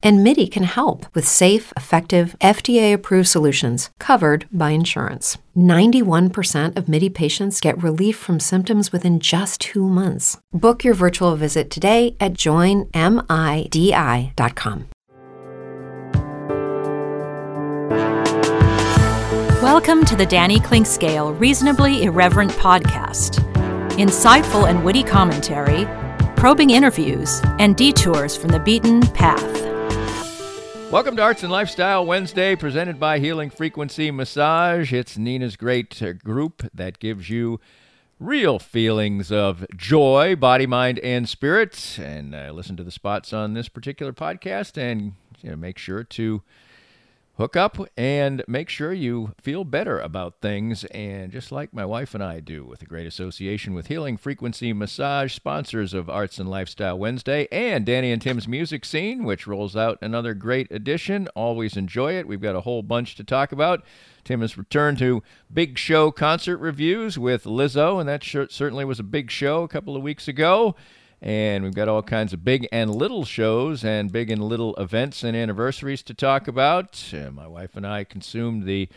And MIDI can help with safe, effective, FDA approved solutions covered by insurance. 91% of MIDI patients get relief from symptoms within just two months. Book your virtual visit today at joinmidi.com. Welcome to the Danny Clinkscale Reasonably Irreverent podcast. Insightful and witty commentary, probing interviews, and detours from the beaten path. Welcome to Arts and Lifestyle Wednesday, presented by Healing Frequency Massage. It's Nina's great group that gives you real feelings of joy, body, mind, and spirit. And uh, listen to the spots on this particular podcast and you know, make sure to hook up and make sure you feel better about things. And just like my wife and I do, with a great association with Healing Frequency Massage, sponsors of Arts and Lifestyle Wednesday, and Danny and Tim's Music Scene, which rolls out another great edition. Always enjoy it. We've got a whole bunch to talk about. Tim has returned to big show concert reviews with Lizzo, and that certainly was a big show a couple of weeks ago. And we've got all kinds of big and little shows and big and little events and anniversaries to talk about. Uh, my wife and I consumed the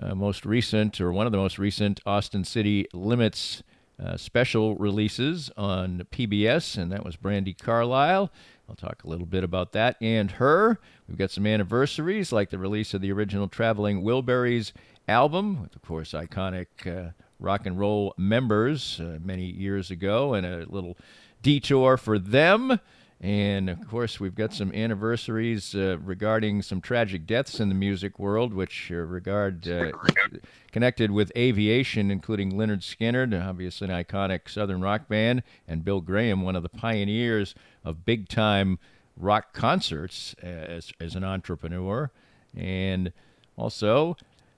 uh, most recent, or one of the most recent, Austin City Limits uh, special releases on PBS, and that was Brandi Carlile. I'll talk a little bit about that and her. We've got some anniversaries, like the release of the original Traveling Wilburys album, with, of course, iconic uh, rock and roll members uh, many years ago, and a little detour for them. And of course, we've got some anniversaries uh, regarding some tragic deaths in the music world, which uh, regard uh, connected with aviation, including Lynyrd Skynyrd, obviously an iconic Southern rock band, and Bill Graham, one of the pioneers of big time rock concerts uh, as, as an entrepreneur. And also,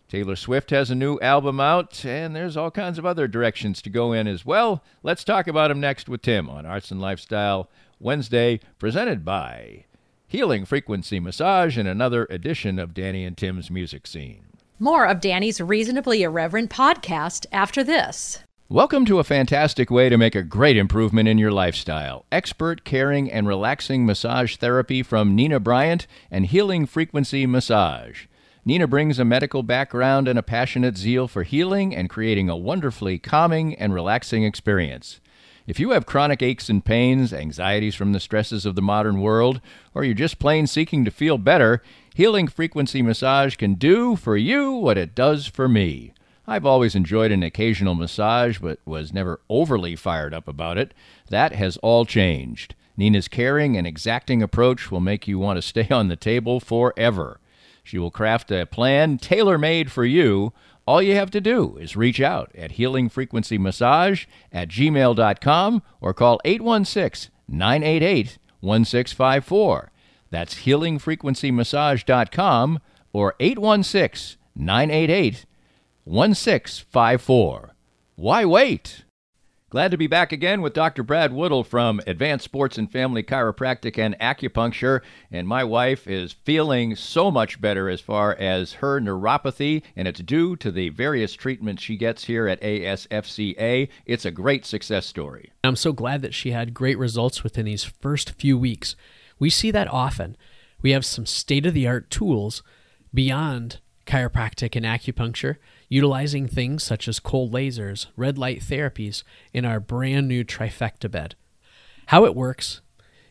Taylor Swift has a new album out, and there's all kinds of other directions to go in as well. Let's talk about them next with Tim on Arts and Lifestyle Wednesday, presented by Healing Frequency Massage and another edition of Danny and Tim's Music Scene. More of Danny's Reasonably Irreverent podcast after this. Welcome to a fantastic way to make a great improvement in your lifestyle. Expert, caring, and relaxing massage therapy from Nina Bryant and Healing Frequency Massage. Nina brings a medical background and a passionate zeal for healing and creating a wonderfully calming and relaxing experience. If you have chronic aches and pains, anxieties from the stresses of the modern world, or you're just plain seeking to feel better, Healing Frequency Massage can do for you what it does for me. I've always enjoyed an occasional massage, but was never overly fired up about it. That has all changed. Nina's caring and exacting approach will make you want to stay on the table forever. She will craft a plan tailor made for you. All you have to do is reach out at healingfrequencymassage at gmail.com or call 816 988 1654. That's healingfrequencymassage.com or 816 988 1654. Why wait? Glad to be back again with Dr. Brad Woodle from Advanced Sports and Family Chiropractic and Acupuncture. And my wife is feeling so much better as far as her neuropathy, and it's due to the various treatments she gets here at ASFCA. It's a great success story. I'm so glad that she had great results within these first few weeks. We see that often. We have some state of the art tools beyond chiropractic and acupuncture utilizing things such as cold lasers, red light therapies in our brand new trifecta bed. How it works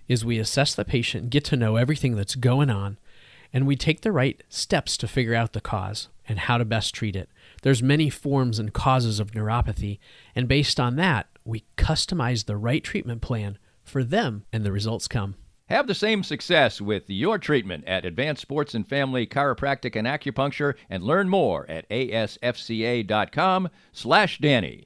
is we assess the patient, get to know everything that's going on, and we take the right steps to figure out the cause and how to best treat it. There's many forms and causes of neuropathy, and based on that, we customize the right treatment plan for them and the results come. Have the same success with your treatment at Advanced Sports and Family Chiropractic and Acupuncture and learn more at asfca.com slash Danny.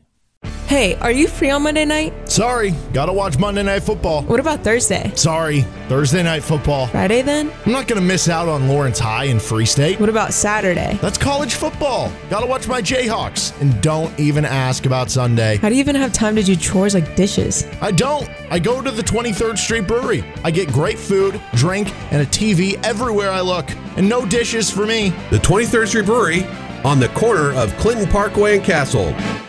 Hey, are you free on Monday night? Sorry, gotta watch Monday Night Football. What about Thursday? Sorry, Thursday Night Football. Friday then? I'm not gonna miss out on Lawrence High and Free State. What about Saturday? That's college football. Gotta watch my Jayhawks. And don't even ask about Sunday. How do you even have time to do chores like dishes? I don't. I go to the 23rd Street Brewery. I get great food, drink, and a TV everywhere I look. And no dishes for me. The 23rd Street Brewery on the corner of Clinton Parkway and Kasold.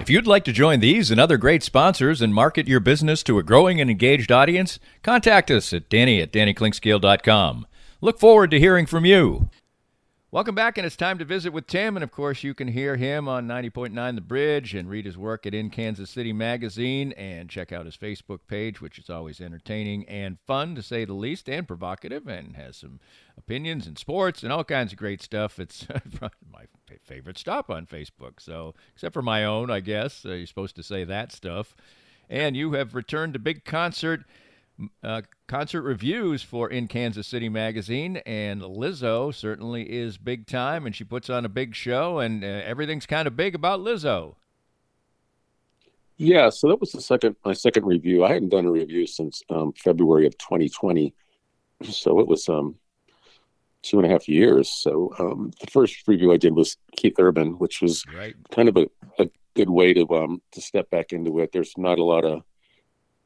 If you'd like to join these and other great sponsors and market your business to a growing and engaged audience, contact us at danny at dannyclinkscale.com. Look forward to hearing from you. Welcome back, and it's time to visit with Tim. And of course, you can hear him on 90.9 The Bridge and read his work at In Kansas City Magazine and check out his Facebook page, which is always entertaining and fun to say the least, and provocative, and has some opinions and sports and all kinds of great stuff. It's my favorite stop on Facebook. So, except for my own, I guess, uh, you're supposed to say that stuff. And you have returned to big concert uh, concert reviews for In Kansas City magazine, and Lizzo certainly is big time, and she puts on a big show, and uh, everything's kind of big about Lizzo. Yeah, so that was the second my second review. I hadn't done a review since um, February of 2020, so it was um, two and a half years. So um, the first review I did was Keith Urban, which was right. kind of a, a good way to um, to step back into it. There's not a lot of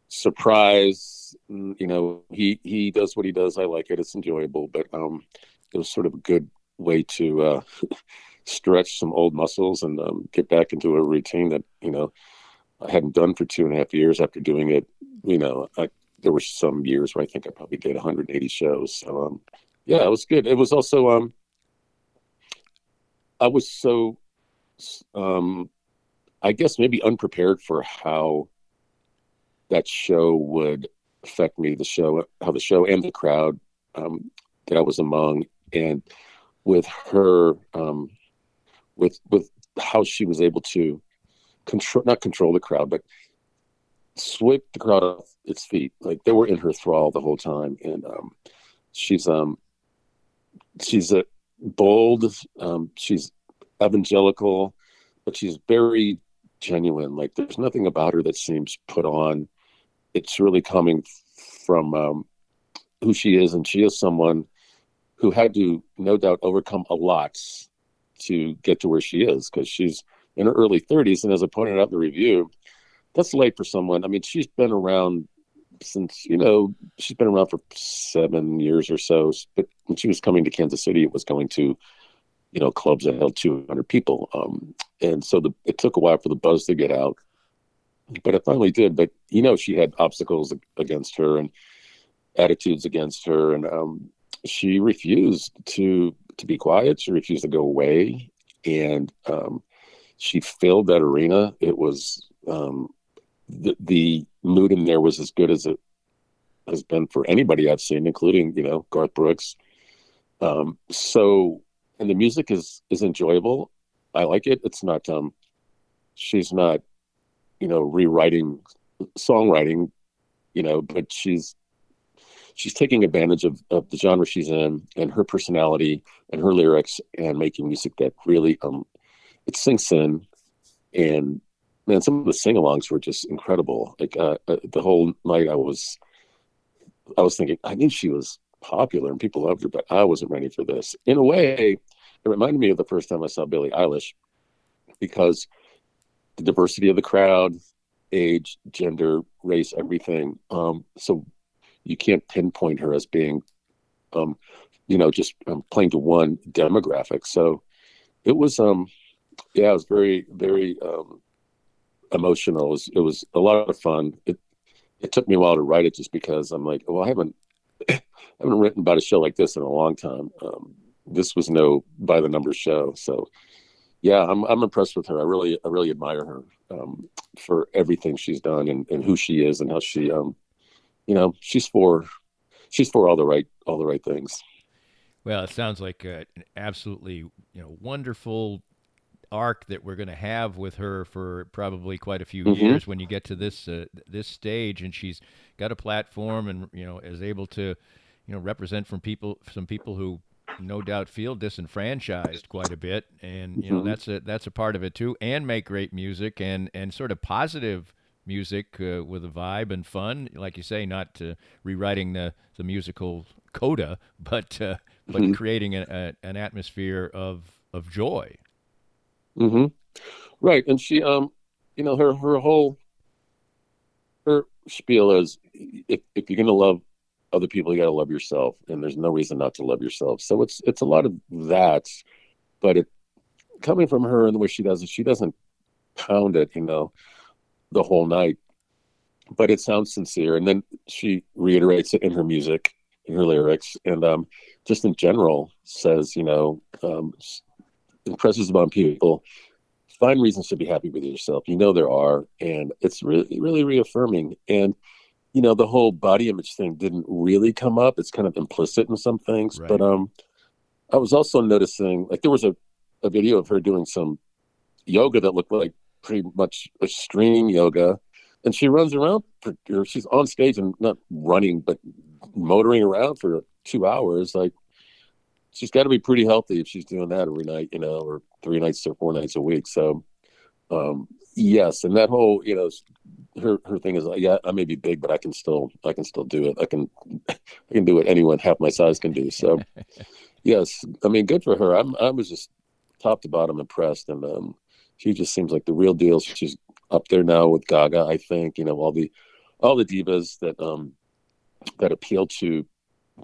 surprise. Mm, you know, he he does what he does. I like it. It's enjoyable, but um, it was sort of a good way to uh, stretch some old muscles and um, get back into a routine that you know I hadn't done for two and a half years. After doing it, you know, I, there were some years where I think I probably did 180 shows. So um, yeah, it was good. It was also um, I was so um, I guess maybe unprepared for how that show would affect me, the show, how the show and the crowd um, that I was among, and with her, um, with with how she was able to control, not control the crowd, but sweep the crowd off its feet. Like they were in her thrall the whole time, and um, she's um, she's a bold, um, she's evangelical, but she's very genuine. Like there's nothing about her that seems put on it's really coming from um, who she is, and she is someone who had to, no doubt, overcome a lot to get to where she is because she's in her early 30s, and as I pointed out in the review, that's late for someone. I mean, she's been around since you know she's been around for seven years or so. But when she was coming to Kansas City, it was going to you know clubs that held 200 people, um, and so the, it took a while for the buzz to get out but it finally did. But you know, she had obstacles against her and attitudes against her, and um, she refused to to be quiet. She refused to go away, and um, she filled that arena. It was um, the the mood in there was as good as it has been for anybody I've seen, including you know Garth Brooks. Um, so, and the music is is enjoyable. I like it. It's not um, she's not you know, rewriting songwriting, you know, but she's she's taking advantage of, of the genre she's in and her personality and her lyrics and making music that really um it sinks in. And man some of the sing-alongs were just incredible. Like uh, uh, the whole night i was i was thinking i knew she was popular and people loved her but i wasn't ready for this. In a way it reminded me of the first time i saw billie eilish because the diversity of the crowd, age, gender, race, everything. Um, so you can't pinpoint her as being, um, you know, just um, playing to one demographic. So it was, um, yeah, it was very, very um, emotional. It was, it was a lot of fun. It it took me a while to write it just because I'm like, well, I haven't I haven't written about a show like this in a long time. Um, this was no by the numbers show, so yeah, I'm I'm impressed with her. I really I really admire her um, for everything she's done and, and who she is and how she um, you know she's for she's for all the right all the right things. Well, it sounds like uh, an absolutely you know wonderful arc that we're going to have with her for probably quite a few mm-hmm. years when you get to this uh, this stage and she's got a platform and you know is able to you know represent from people some people who no doubt feel disenfranchised quite a bit, and you know Mhm. that's a that's a part of it too. And make great music and and sort of positive music uh, with a vibe and fun, like you say, not uh, rewriting the the musical coda, but uh, but Mhm. creating a, a, an atmosphere of of joy. Mm-hmm. Right, and she, um, you know, her her whole her spiel is if if you're gonna love other people, you gotta love yourself, and there's no reason not to love yourself. So it's it's a lot of that, but it coming from her and the way she does it, she doesn't pound it, you know, the whole night, but it sounds sincere, and then she reiterates it in her music, in her lyrics, and um, just in general says, you know, um, impresses upon people find reasons to be happy with yourself. You know there are, and it's really really reaffirming. And you know the whole body image thing didn't really come up. It's kind of implicit in some things, Right. but um, I was also noticing like there was a a video of her doing some yoga that looked like pretty much extreme yoga. And she runs around, for, or she's on stage and not running, but motoring around for two hours. Like, she's got to be pretty healthy if she's doing that every night, you know, or three nights or four nights a week. So, um, yes, and that whole, you know, her her thing is, like, yeah, I may be big, but I can still, I can still do it. I can, I can do what anyone half my size can do. So, yes, I mean, good for her. I'm, I was just top to bottom impressed, and um, she just seems like the real deal. She's up there now with Gaga, I think. You know, all the all the divas that um that appeal to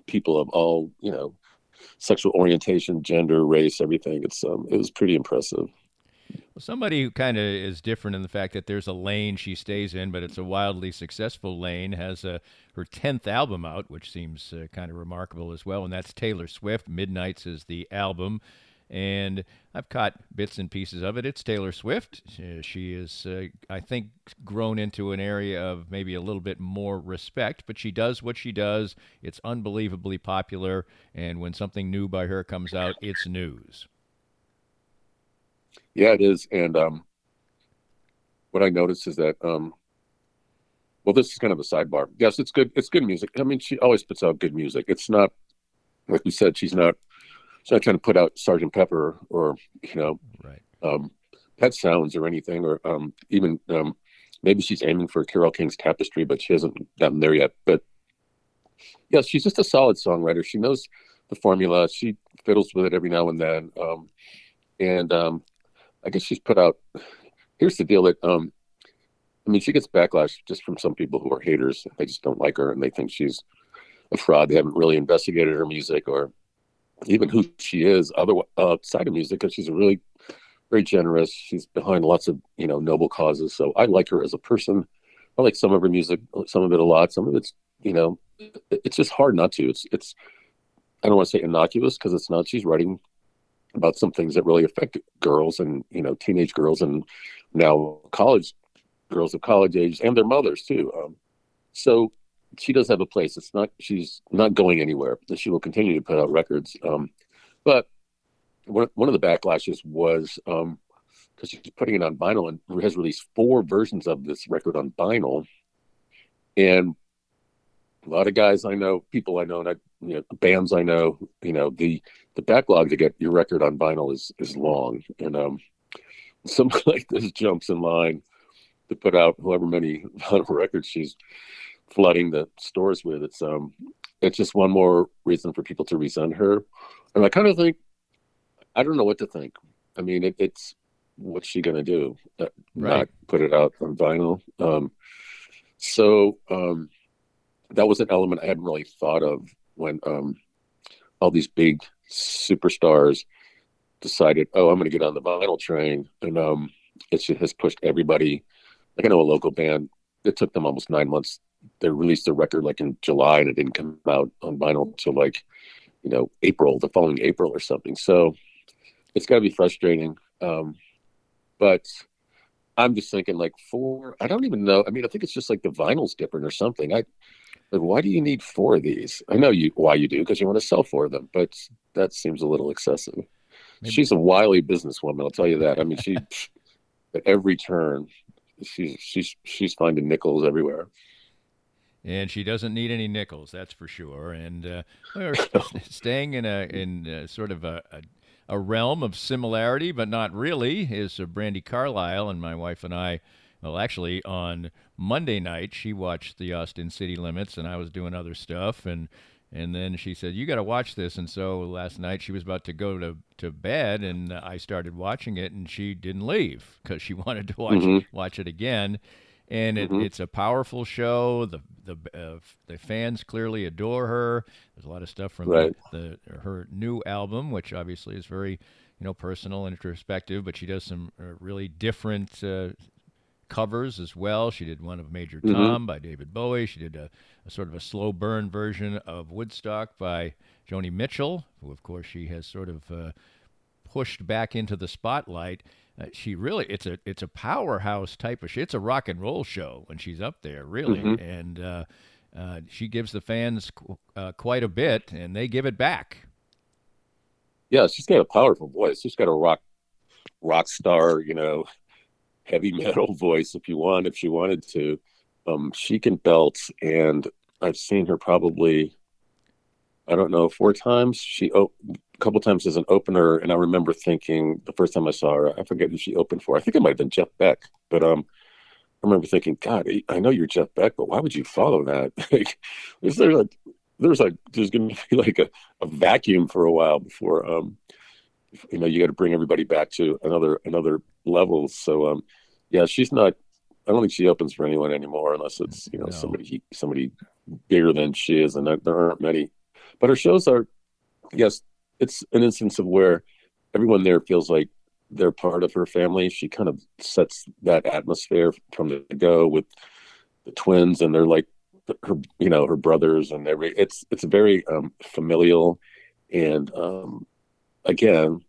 people of all you know sexual orientation, gender, race, everything. It's um, it was pretty impressive. Somebody who kind of is different in the fact that there's a lane she stays in, but it's a wildly successful lane, has uh, her 10th album out, which seems uh, kind of remarkable as well, and that's Taylor Swift. Midnights is the album. And I've caught bits and pieces of it. It's Taylor Swift. She is, uh, I think, grown into an area of maybe a little bit more respect, but she does what she does. It's unbelievably popular. And when something new by her comes out, it's news. Yeah, it is. And um, what I noticed is that, um, well, this is kind of a sidebar. Yes, it's good. It's good music. I mean, she always puts out good music. It's not, like we said, she's not, she's not trying to put out Sergeant Pepper or you know, Right. um, Pet Sounds or anything, or um, even um, maybe she's aiming for Carole King's Tapestry, but she hasn't gotten there yet. But yeah, she's just a solid songwriter. She knows the formula. She fiddles with it every now and then. Um, and um, I guess she's put out. Here's the deal: that um, I mean, she gets backlash just from some people who are haters. They just don't like her and they think she's a fraud. They haven't really investigated her music or even who she is other outside of music because she's a really very generous. She's behind lots of you know noble causes. So I like her as a person. I like some of her music, some of it a lot. Some of it's you know, it's just hard not to. It's it's I don't want to say innocuous because it's not. She's writing about some things that really affect girls and you know teenage girls and now college girls of college age and their mothers too. Um, so she does have a place. It's not she's not going anywhere. She will continue to put out records. Um, but one of the backlashes was um because she's putting it on vinyl and has released four versions of this record on vinyl, and a lot of guys I know, people I know, and I, you know, bands I know, you know, the the backlog to get your record on vinyl is is long, and um, somebody like this jumps in line to put out however many vinyl records she's flooding the stores with. It's um, it's just one more reason for people to resent her, and I kind of think, I don't know what to think. I mean, it, it's what's she gonna do? Uh, Right. Not put it out on vinyl. Um, so um, that was an element I hadn't really thought of when um, all these big superstars decided, oh, I'm going to get on the vinyl train, and um, it just has pushed everybody. Like I know a local band, it took them almost nine months. They released their record like in July, and it didn't come out on vinyl until like you know April, the following April or something. So it's got to be frustrating. Um, but I'm just thinking like four. I don't even know. I mean, I think it's just like the vinyl's different or something. I like why do you need four of these? I know you why you do because you want to sell four of them, but that seems a little excessive. Maybe- She's a wily businesswoman, I'll tell you that. I mean, she at every turn, she's she's she's finding nickels everywhere. and she doesn't need any nickels, that's for sure. And uh, we're staying in a in a sort of a, a, a realm of similarity, but not really. Is uh, Brandi Carlile and my wife and I. Well, actually, on Monday night, she watched the Austin City Limits, and I was doing other stuff, and and then she said, "You got to watch this." And so last night she was about to go to, to bed, and I started watching it, and she didn't leave because she wanted to watch Mhm. watch it again. And it, Mhm. it's a powerful show. The the uh, the fans clearly adore her. There's a lot of stuff from Right. the, the her new album, which obviously is very you know personal and introspective, but she does some uh, really different uh, covers as well. She did one of Major Mhm. Tom by David Bowie. She did a, a sort of a slow burn version of Woodstock by Joni Mitchell, who of course she has sort of uh, pushed back into the spotlight. Uh, she really it's a it's a powerhouse type of shit. It's a rock and roll show when she's up there, really, Mhm. and uh, uh, she gives the fans qu- uh, quite a bit, and they give it back. Yeah, she's got a powerful voice. She's got a rock rock star, you know, heavy metal voice if you want, if she wanted to. Um, she can belt, and I've seen her probably, I don't know, four times. She op- a couple times as an opener, and I remember thinking the first time I saw her, I forget who she opened for. I think it might have been Jeff Beck, but um, I remember thinking, God, I know you're Jeff Beck, but why would you follow that? like, is there like, there's like, there's going to be like a, a vacuum for a while before um, you know, you got to bring everybody back to another another level. So, um, yeah, she's not. I don't think she opens for anyone anymore unless it's you know No. somebody somebody bigger than she is, and there, there aren't many. But her shows are, yes, it's an instance of where everyone there feels like they're part of her family. She kind of sets that atmosphere from the go with the twins, and they're like her, you know, her brothers, and every. It's it's very um, familial, and um, again,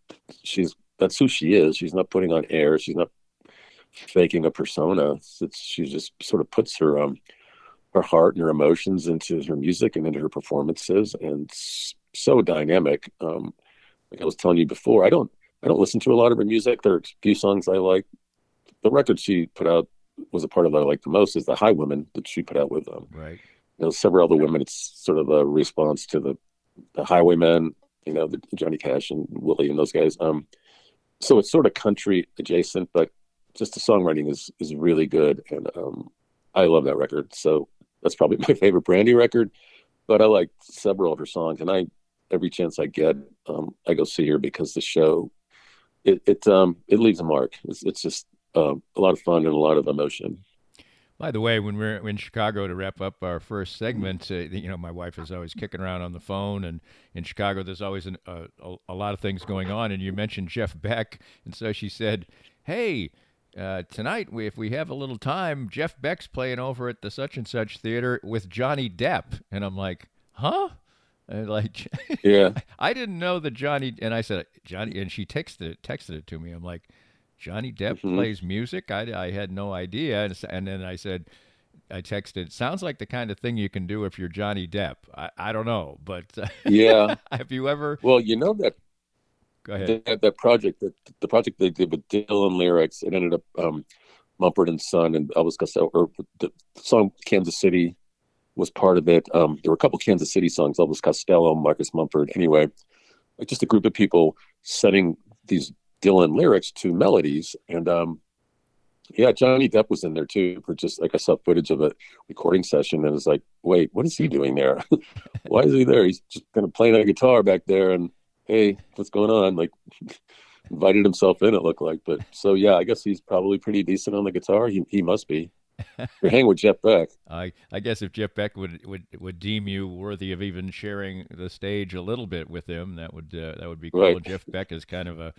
she's that's who she is. She's not putting on air. She's not faking a persona. It's, it's, she just sort of puts her um her heart and her emotions into her music and into her performances, and so dynamic. Um, like I was telling you before, I don't I don't listen to a lot of her music. There are a few songs I like. The record she put out was a part of that I like the most is the Highwomen that she put out with um Right. you know several other women. It's sort of a response to the the Highwaymen, you know, the Johnny Cash and Willie and those guys. Um, so it's sort of country adjacent, but just the songwriting is is really good, and um, I love that record. So that's probably my favorite Brandi record. But I like several of her songs, and I every chance I get, um, I go see her because the show it it um it leaves a mark. It's it's just um, a lot of fun and a lot of emotion. By the way, when we're in Chicago to wrap up our first segment, uh, you know, my wife is always kicking around on the phone, and in Chicago, there's always an, uh, a, a lot of things going on. And you mentioned Jeff Beck, and so she said, "Hey, uh, tonight, we, if we have a little time, Jeff Beck's playing over at the such and such theater with Johnny Depp." And I'm like, "Huh?" And like, Yeah. I didn't know that Johnny. And I said, "Johnny," and she texted it, texted it to me. I'm like. Johnny Depp Mhm. plays music. I, I had no idea, and, and then I said, I texted, sounds like the kind of thing you can do if you're Johnny Depp. I, I don't know, but Yeah. have you ever? Well, you know that Go ahead. that, that project that the project they did with Dylan lyrics it ended up um Mumford and Son and Elvis Costello or the song Kansas City was part of it um there were a couple Kansas City songs Elvis Costello Marcus Mumford anyway like just a group of people setting these Dylan lyrics to melodies and um yeah Johnny Depp was in there too for just like I saw footage of a recording session and it's like wait what is he doing there why is he there he's just kind of playing a guitar back there and hey, what's going on? Like, invited himself in. It looked like, but so yeah, I guess he's probably pretty decent on the guitar. He he must be. You're hanging with Jeff Beck. I, I guess if Jeff Beck would, would, would deem you worthy of even sharing the stage a little bit with him, that would uh, that would be cool. Right. Jeff Beck is kind of a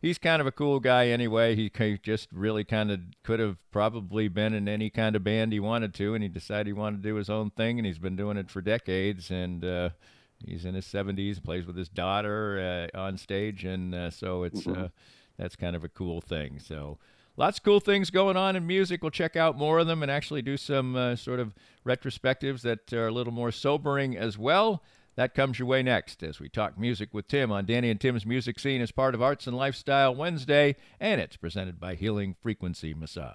he's kind of a cool guy anyway. He just really kind of could have probably been in any kind of band he wanted to, and he decided he wanted to do his own thing, and he's been doing it for decades. And uh, he's in his 70s, plays with his daughter uh, on stage, and uh, so it's Mhm. uh, that's kind of a cool thing. So. Lots of cool things going on in music. We'll check out more of them and actually do some uh, sort of retrospectives that are a little more sobering as well. That comes your way next as we talk music with Tim on Danny and Tim's Music Scene as part of Arts and Lifestyle Wednesday, and it's presented by Healing Frequency Massage.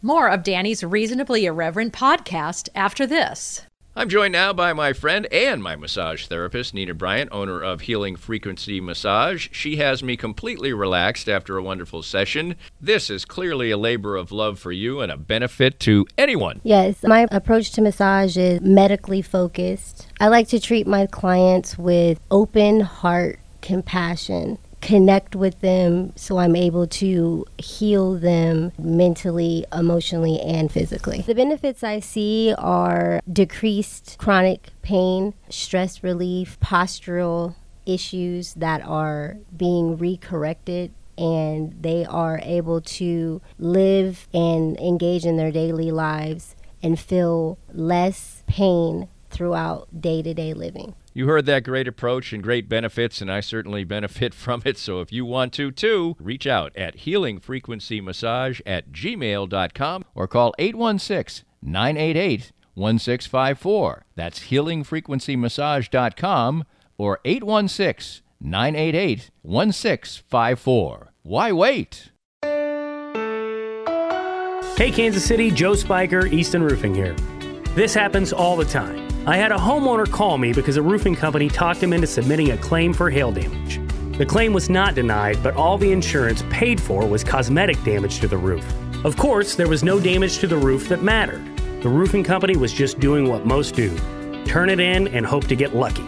More of Danny's Reasonably Irreverent podcast after this. I'm joined now by my friend and my massage therapist, Nina Bryant, owner of Healing Frequency Massage. She has me completely relaxed after a wonderful session. This is clearly a labor of love for you and a benefit to anyone. Yes, my approach to massage is medically focused. I like to treat my clients with open heart compassion connect with them so I'm able to heal them mentally, emotionally, and physically. The benefits I see are decreased chronic pain, stress relief, postural issues that are being recorrected and they are able to live and engage in their daily lives and feel less pain throughout day to day living. You heard that great approach and great benefits, and I certainly benefit from it. So if you want to too, reach out at healingfrequencymassage at gmail.com or call 816 988 1654. That's healingfrequencymassage.com or 816 988 1654. Why wait? Hey, Kansas City, Joe Spiker, Easton Roofing here. This happens all the time. I had a homeowner call me because a roofing company talked him into submitting a claim for hail damage. The claim was not denied, but all the insurance paid for was cosmetic damage to the roof. Of course, there was no damage to the roof that mattered. The roofing company was just doing what most do turn it in and hope to get lucky,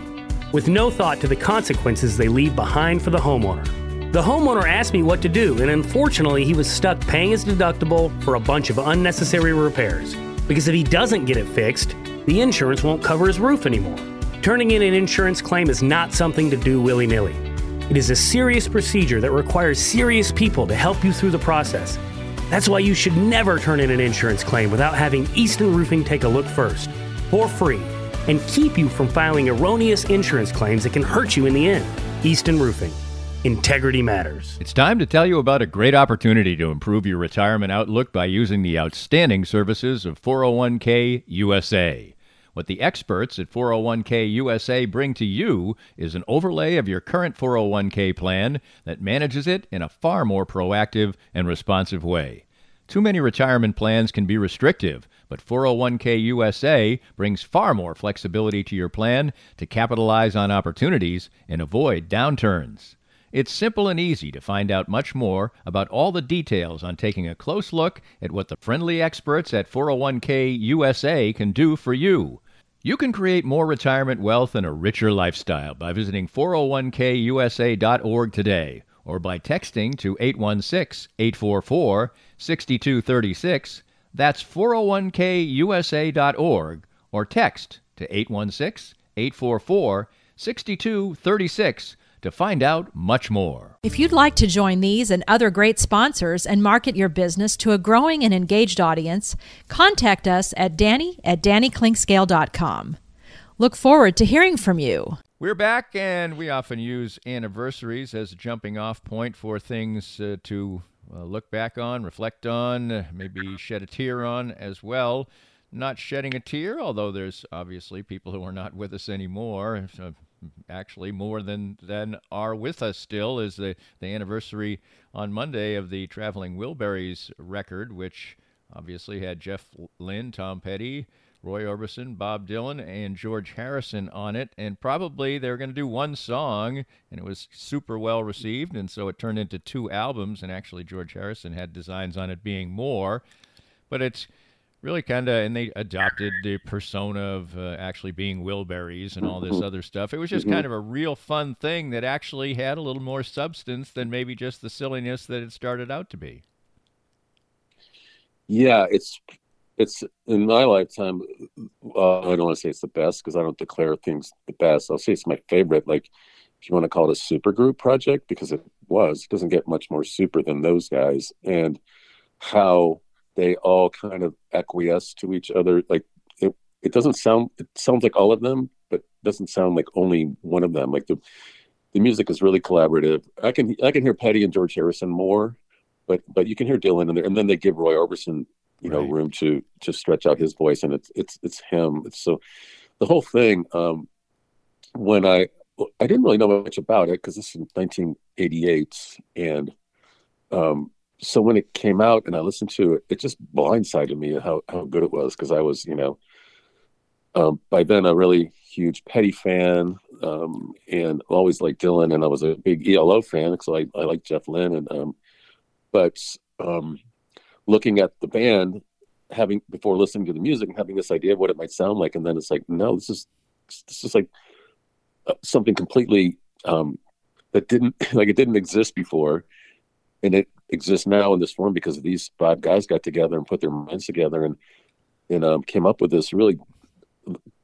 with no thought to the consequences they leave behind for the homeowner. The homeowner asked me what to do, and unfortunately, he was stuck paying his deductible for a bunch of unnecessary repairs. Because if he doesn't get it fixed, the insurance won't cover his roof anymore. Turning in an insurance claim is not something to do willy nilly. It is a serious procedure that requires serious people to help you through the process. That's why you should never turn in an insurance claim without having Easton Roofing take a look first, for free, and keep you from filing erroneous insurance claims that can hurt you in the end. Easton Roofing. Integrity matters. It's time to tell you about a great opportunity to improve your retirement outlook by using the outstanding services of 401k USA. What the experts at 401k USA bring to you is an overlay of your current 401k plan that manages it in a far more proactive and responsive way. Too many retirement plans can be restrictive, but 401k USA brings far more flexibility to your plan to capitalize on opportunities and avoid downturns. It's simple and easy to find out much more about all the details on taking a close look at what the friendly experts at 401k USA can do for you. You can create more retirement wealth and a richer lifestyle by visiting 401kusa.org today or by texting to 816 844 6236. That's 401kusa.org or text to 816 844 6236 to find out much more. If you'd like to join these and other great sponsors and market your business to a growing and engaged audience, contact us at danny at dannyclinkscale.com. Look forward to hearing from you. We're back, and we often use anniversaries as a jumping off point for things uh, to uh, look back on, reflect on, uh, maybe shed a tear on as well. Not shedding a tear, although there's obviously people who are not with us anymore. So actually more than than are with us still is the the anniversary on Monday of the Traveling Wilburys record, which obviously had Jeff Lynne, Tom Petty, Roy Orbison, Bob Dylan, and George Harrison on it. And probably they were going to do one song, and it was super well received, and so it turned into two albums. And actually, George Harrison had designs on it being more, but it's really kind of and they adopted the persona of uh, actually being wilburys and all this other stuff. It was just kind of a real fun thing that actually had a little more substance than maybe just the silliness that it started out to be. Yeah it's it's in my lifetime uh, i don't want to say it's the best because i don't declare things the best. I'll say it's my favorite like if you want to call it a super group project because it was it doesn't get much more super than those guys and how they all kind of acquiesce to each other. Like it, it doesn't sound, it sounds like all of them, but doesn't sound like only one of them. Like the, the music is really collaborative. I can, I can hear Petty and George Harrison more, but, but you can hear Dylan in there. And then they give Roy Orbison, you know, right. room to, to stretch out his voice. And it's, it's, it's him. It's so the whole thing, um, when I, I didn't really know much about it because this is 1988 and, um, so when it came out and I listened to it, it just blindsided me how how good it was because I was you know um, by then a really huge Petty fan um, and always liked Dylan and I was a big ELO fan because I I like Jeff Lynne and um, but um, looking at the band having before listening to the music and having this idea of what it might sound like and then it's like no this is this is like uh, something completely um, that didn't like it didn't exist before and it exists now in this form because these five guys got together and put their minds together and and um, came up with this really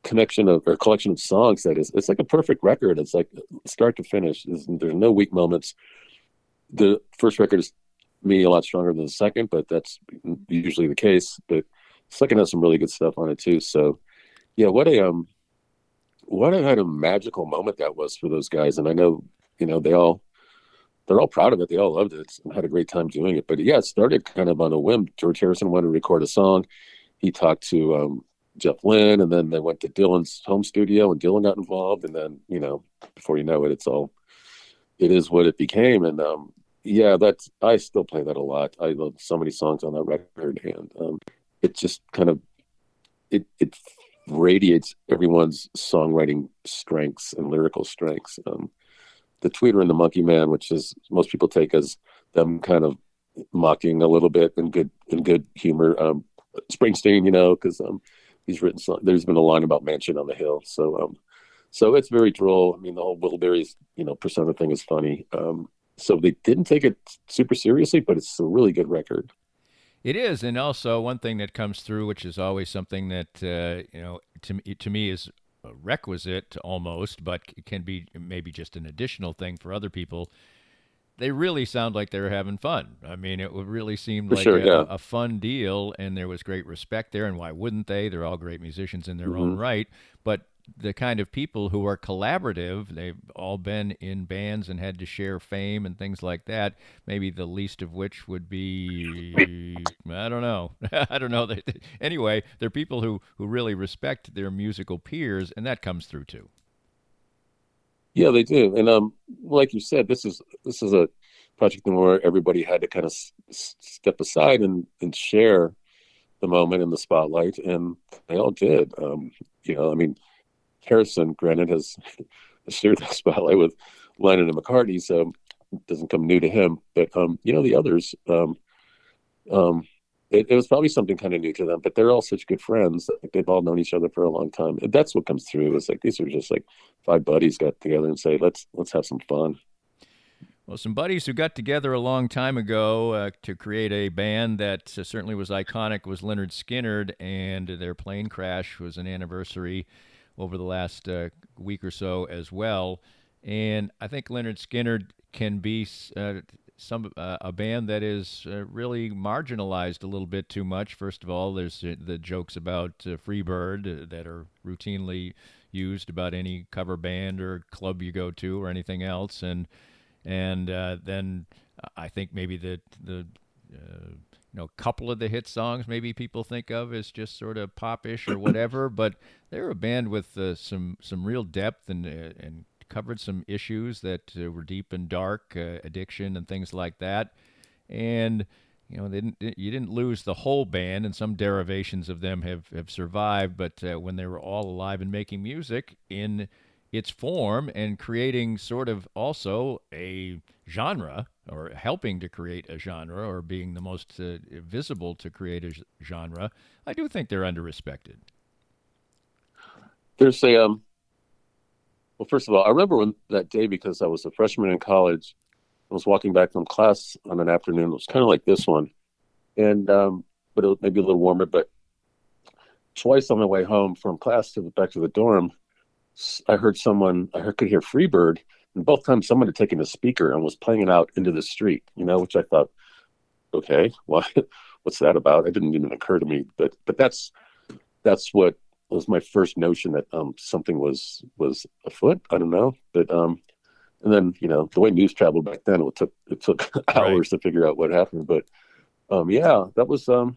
connection of or collection of songs that is it's like a perfect record. It's like start to finish. There's, there's no weak moments. The first record is me a lot stronger than the second but that's usually the case. But second has some really good stuff on it too. So yeah what a um what a kind of magical moment that was for those guys. And i know you know they all they're all proud of it. They all loved it. Had a great time doing it. But yeah it started kind of on a whim. George harrison wanted to record a song. He talked to um, jeff lynne and then they went to dylan's home studio and dylan got involved. And then you know before you know it it's all it is what it became. And um yeah that's i still play that a lot. I love so many songs on that record. And um it just kind of it it radiates everyone's songwriting strengths and lyrical strengths. Um the tweeter and the monkey man which is most people take as them kind of mocking a little bit in good in good humor. Um springsteen you know because um he's written some, there's been a line about mansion on the hill. So um so it's very droll. I mean the whole Wilburys you know persona thing is funny. Um so they didn't take it super seriously but it's a really good record. It is, and also one thing that comes through, which is always something that uh, you know to to me is requisite almost, but can be maybe just an additional thing for other people. They really sound like they're having fun. I mean, it really seemed For like sure, a, yeah. a fun deal, and there was great respect there. And why wouldn't they? They're all great musicians in their own Mhm. right. But the kind of people who are collaborative, they've all been in bands and had to share fame and things like that. Maybe the least of which would be I don't know. I don't know. Anyway, they're people who who really respect their musical peers, and that comes through too. Yeah, they do. And um, like you said, this is this is a project where everybody had to kind of s- step aside and and share the moment in the spotlight, and they all did. Um, you know, I mean, Harrison, granted, has shared the spotlight with Lennon and McCartney, so it doesn't come new to him. But um, you know, the others, um, um, it, it was probably something kind of new to them. But they're all such good friends; like, they've all known each other for a long time. And that's what comes through. Is like these are just like five buddies got together and say, "Let's let's have some fun." Well, some buddies who got together a long time ago uh, to create a band that uh, certainly was iconic was Lynyrd Skynyrd, and their plane crash was an anniversary over the last uh, week or so as well. And I think Lynyrd Skynyrd can be uh, some uh, a band that is uh, really marginalized a little bit too much. First of all, there's the jokes about uh, Freebird uh, that are routinely used about any cover band or club you go to or anything else, and and then I think maybe the the you know a couple of the hit songs maybe people think of as just sort of popish or whatever, but they're a band with uh, some some real depth and uh, and covered some issues that uh, were deep and dark, uh, addiction and things like that, and. You know, they didn't, you didn't lose the whole band, and some derivations of them have, have survived. But uh, when they were all alive and making music in its form and creating sort of also a genre or helping to create a genre or being the most uh, visible to create a genre, I do think they're underrespected. There's a um. Well, first of all, I remember when that day because I was a freshman in college. I was walking back from class on an afternoon. It was kind of like this one, and um, but it was maybe a little warmer. But twice on my way home from class to the back to the dorm, I heard someone. I heard, could hear Freebird, and both times someone had taken a speaker and was playing it out into the street. You know, which I thought, okay, what what's that about? It didn't even occur to me. But but that's that's what was my first notion that um something was was afoot. I don't know, but um, and then you know the way news traveled back then, it took it took hours to figure out what happened. But um, yeah, that was um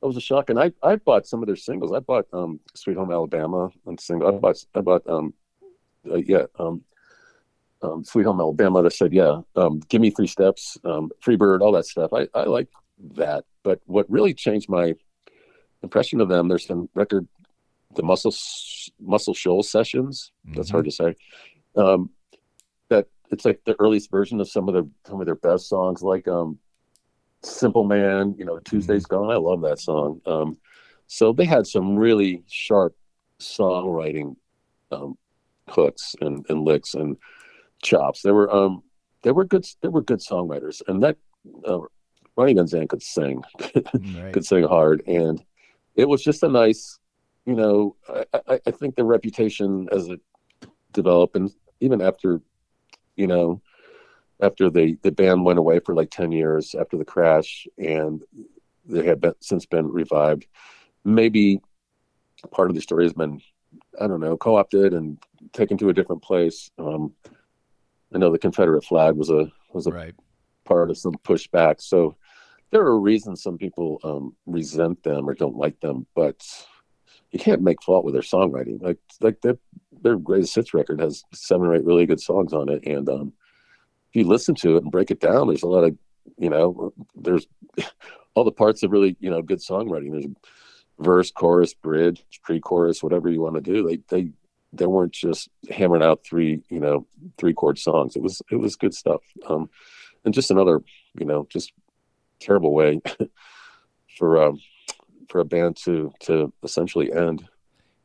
that was a shock. And I I bought some of their singles. I bought um Sweet Home Alabama on single. I bought I bought um uh, yeah um um, Sweet Home Alabama. They said, yeah, um, give me three steps, um, Freebird, all that stuff. I, I like that. But what really changed my impression of them, there's some record, the Muscle Muscle Shoals sessions. That's Mm-hmm. hard to say. Um, that it's like the earliest version of some of the some of their best songs, like um, Simple Man. You know, Tuesday's Gone. I love that song. Um, so they had some really sharp songwriting um, hooks and, and licks and chops. They were um they were good they were good songwriters, and that uh, Ronnie Van Zant could sing, Right. could sing hard, and it was just a nice, you know, I, I, think the reputation as it developed, and even after, you know, after the the band went away for like ten years after the crash, and they had been, since been revived, maybe part of the story has been I don't know, co-opted and taken to a different place. Um, I know the Confederate flag was a was a Right. part of some pushback. So there are reasons some people um, resent them or don't like them, but you can't make fault with their songwriting. Like like their their greatest hits record has seven or eight really good songs on it, and um, if you listen to it and break it down, there's a lot of you know there's all the parts of really you know good songwriting. There's verse, chorus, bridge, pre-chorus, whatever you want to do. They they they weren't just hammering out three you know three chord songs. It was it was good stuff. Um, and just another you know just terrible way for um for a band to to essentially end.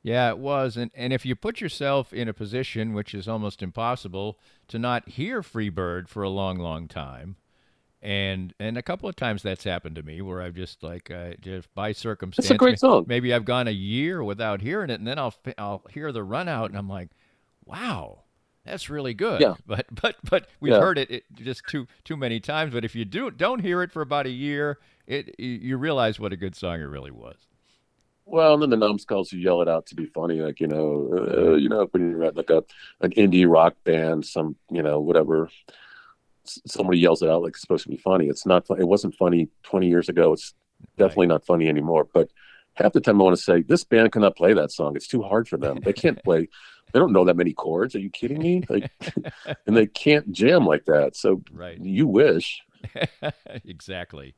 Yeah, it was. And, and if you put yourself in a position, which is almost impossible, to not hear Freebird for a long, long time, and and a couple of times that's happened to me where I've just like uh, just by circumstance, great song. Maybe I've gone a year without hearing it, and then I'll I'll hear the run out, and I'm like, wow, that's really good. Yeah. But but but we've Yeah. heard it, it just too too many times. But if you do don't hear it for about a year, it you- realize what a good song it really was. Well, and then the numbskulls who yell it out to be funny, like you know, uh, you know, when you're at like a an indie rock band, some you know whatever, somebody yells it out like it's supposed to be funny. It's not. It wasn't funny 20 years ago. It's definitely not funny anymore. But half the time, I want to say this band cannot play that song. It's too hard for them. They can't play. They don't know that many chords. Are you kidding me? Like, and they can't jam like that. So Right. you wish. exactly.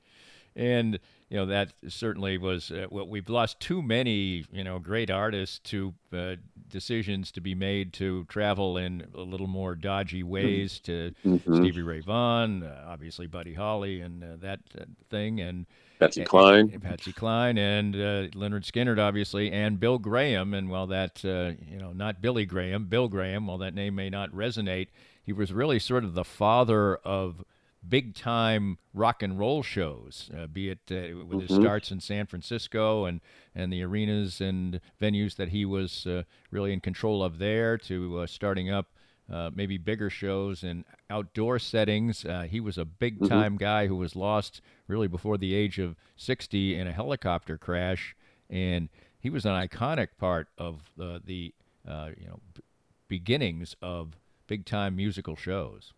And you know that certainly was uh, what we've lost too many you know great artists to uh, decisions to be made to travel in a little more dodgy ways to Mhm. Stevie Ray Vaughan, uh, obviously Buddy Holly and uh, that uh, thing and Patsy and- Cline. and Patsy Cline and uh, Lynyrd Skynyrd obviously and Bill Graham and while that uh, you know not Billy Graham Bill Graham while that name may not resonate he was really sort of the father of big time rock and roll shows uh, be it uh, with his Mhm. starts in San Francisco and and the arenas and venues that he was uh, really in control of there to uh, starting up uh, maybe bigger shows in outdoor settings. Uh, he was a big time guy who was lost really before the age of 60 in a helicopter crash, and he was an iconic part of the uh, you know b- beginnings of big time musical shows.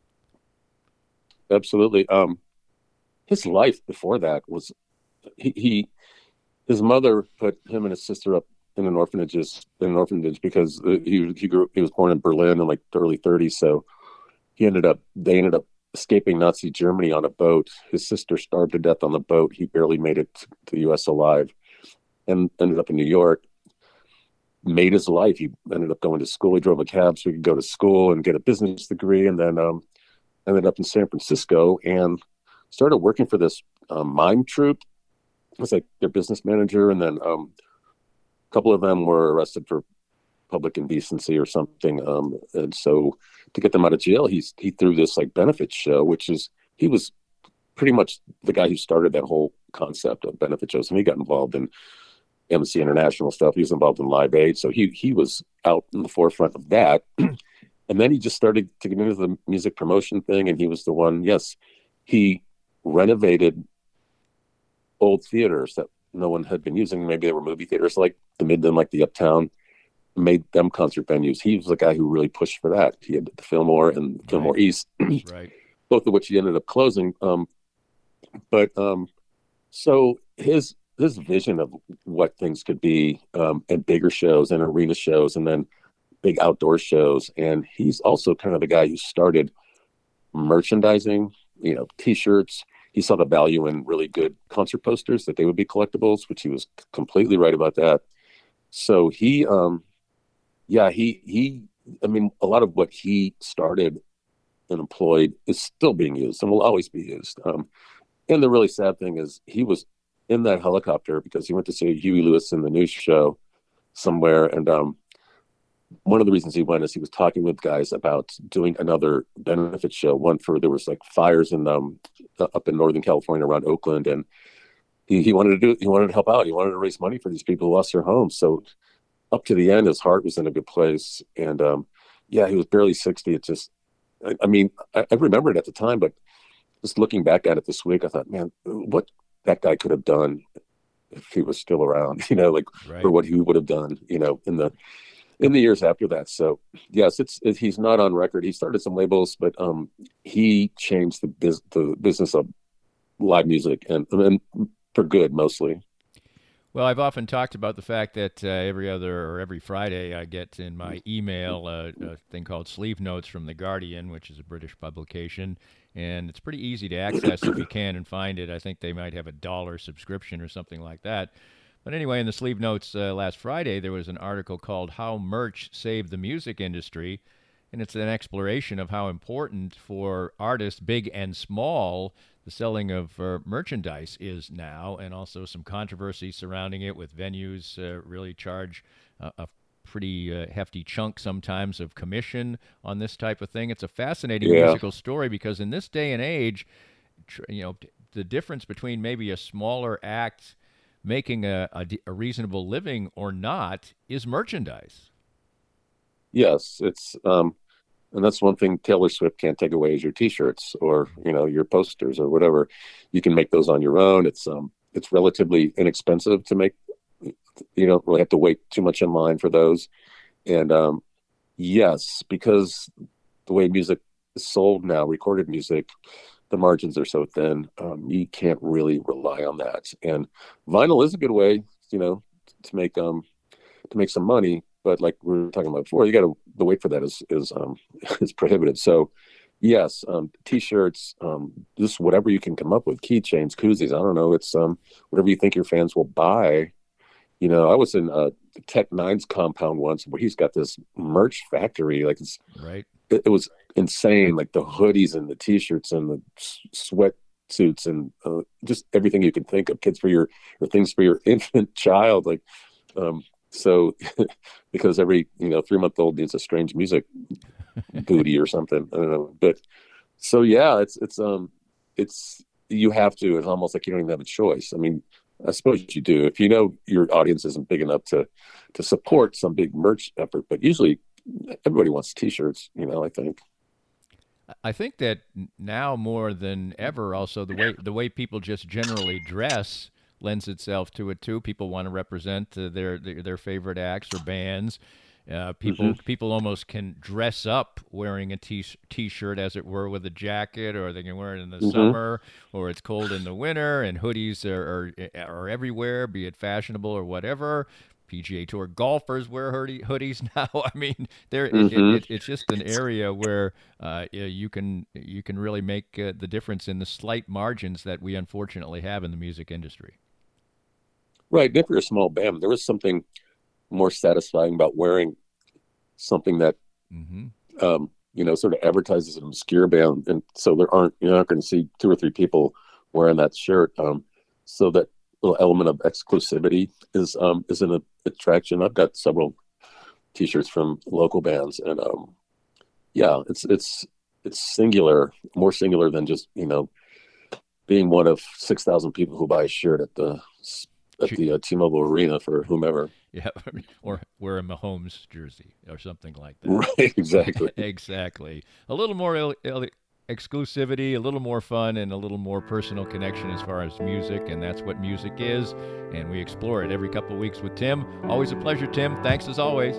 Absolutely. Um his life before that was he, he his mother put him and his sister up in an orphanages in an orphanage because uh, he he grew he was born in Berlin in like the early 30s so he ended up they ended up escaping Nazi Germany on a boat. His sister starved to death on the boat. He barely made it to the US alive and ended up in New York. Made his life. He ended up going to school. He drove a cab so he could go to school and get a business degree. And then um ended up in San Francisco and started working for this um, mime troupe. I was like their business manager, and then um, a couple of them were arrested for public indecency or something. Um, and so to get them out of jail, he's he threw this like benefit show, which is he was pretty much the guy who started that whole concept of benefit shows, and he got involved in Amnesty International stuff. He was involved in Live Aid, so he he was out in the forefront of that. and then he just started to get into the music promotion thing and he was the one yes he renovated old theaters that no one had been using. Maybe they were movie theaters like the mid midland like the uptown made them concert venues. He was the guy who really pushed for that. He had the fillmore and fillmore east. Right. both of which he ended up closing. Um, but um, so his his vision of what things could be um, and bigger shows and arena shows, and then big outdoor shows. And he's also kind of the guy who started merchandising, you know, t-shirts. He saw the value in really good concert posters that they would be collectibles, which he was completely right about that. So he, um, yeah, he, he, I mean, a lot of what he started and employed is still being used and will always be used. Um, and the really sad thing is he was in that helicopter because he went to see Huey Lewis and the News show somewhere. And um, one of the reasons he went is he was talking with guys about doing another benefit show. One for there was like fires in um, up in Northern California around Oakland, and he, he wanted to do he wanted to help out. He wanted to raise money for these people who lost their homes. So up to the end, his heart was in a good place, and um, yeah, he was barely sixty. It just, I, I mean, I, I remember it at the time, but just looking back at it this week, I thought, man, what that guy could have done if he was still around, you know, like Right. or what he would have done, you know, in the in the years after that. So yes, it's it, he's not on record. He started some labels, but um, he changed the biz, the business of live music and and for good mostly. Well, I've often talked about the fact that uh, every other or every Friday I get in my email a thing called Sleeve Notes from The Guardian, which is a British publication. And it's pretty easy to access if you can and find it. I think they might have a dollar subscription or something like that. But anyway, in the Sleeve Notes uh, last Friday, there was an article called How Merch Saved the Music Industry. And it's an exploration of how important for artists, big and small, the selling of uh, merchandise is now, and also some controversy surrounding it with venues uh, really charge a pretty uh, hefty chunk sometimes of commission on this type of thing. It's a fascinating Yeah. musical story because in this day and age, tr- you know, the difference between maybe a smaller act making a a reasonable living or not is merchandise. Yes, it's um, and that's one thing Taylor Swift can't take away is your T-shirts or you know your posters or whatever. You can make those on your own. It's um, it's relatively inexpensive to make. You don't really have to wait too much in line for those, and um, yes, because the way music is sold now, recorded music, the margins are so thin. Um, you can't really rely on that, and vinyl is a good way, you know, to make um to make some money. But like we were talking about before, you got to the wait for that is is um is prohibitive. So yes, um, t-shirts, um, just whatever you can come up with, keychains, koozies. I don't know. It's um whatever you think your fans will buy. You know, I was in uh, Tech N9ne's compound once where he's got this merch factory. Like it's Right. it, it was insane. Like the hoodies and the t-shirts and the s- sweatsuits and uh, just everything you can think of. Kids for your or things for your infant child. Like um, so, because every you know three month old needs a strange music booty or something. I don't know, but so yeah, it's it's um it's you have to. It's almost like you don't even have a choice. I mean, I suppose you do if you know your audience isn't big enough to to support some big merch effort. But usually, everybody wants T-shirts. You know, I think. I think that now more than ever, also the way the way people just generally dress lends itself to it too. People want to represent uh, their, their their favorite acts or bands. Uh, people people almost can dress up wearing a t t-shirt as it were with a jacket, or they can wear it in the Mhm. summer, or it's cold in the winter, and hoodies are, are are everywhere, be it fashionable or whatever. PGA Tour golfers wear hoodie, hoodies now. I mean, there it, Mhm. it, it's just an area where uh, you can you can really make uh, the difference in the slight margins that we unfortunately have in the music industry. Right. If you're a small band, there is something more satisfying about wearing something that hmm um, you know sort of advertises an obscure band, and so there aren't you're not going to see two or three people wearing that shirt. Um, so that little element of exclusivity is um, is an attraction. I've got several T-shirts from local bands, and um, yeah, it's it's it's singular, more singular than just you know being one of six thousand people who buy a shirt at the at the uh, T-Mobile Arena for whomever. Yeah, or wear a Mahomes jersey or something like that. Right, exactly. exactly. A little more il- il- exclusivity, a little more fun, and a little more personal connection as far as music, and that's what music is. And we explore it every couple of weeks with Tim. Always a pleasure, Tim. Thanks as always.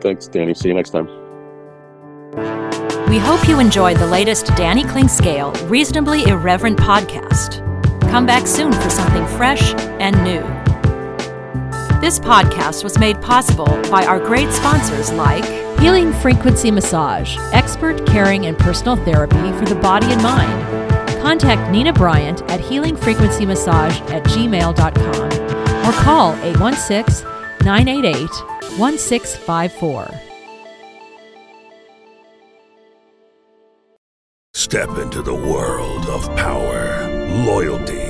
Thanks, Danny. See you next time. We hope you enjoyed the latest Danny Klingscale Reasonably Irreverent podcast. Come back soon for something fresh and new. This podcast was made possible by our great sponsors like Healing Frequency Massage, expert caring and personal therapy for the body and mind. Contact Nina Bryant at healingfrequencymassage at gmail.com or call 816 988 1654. Step into the world of power, loyalty,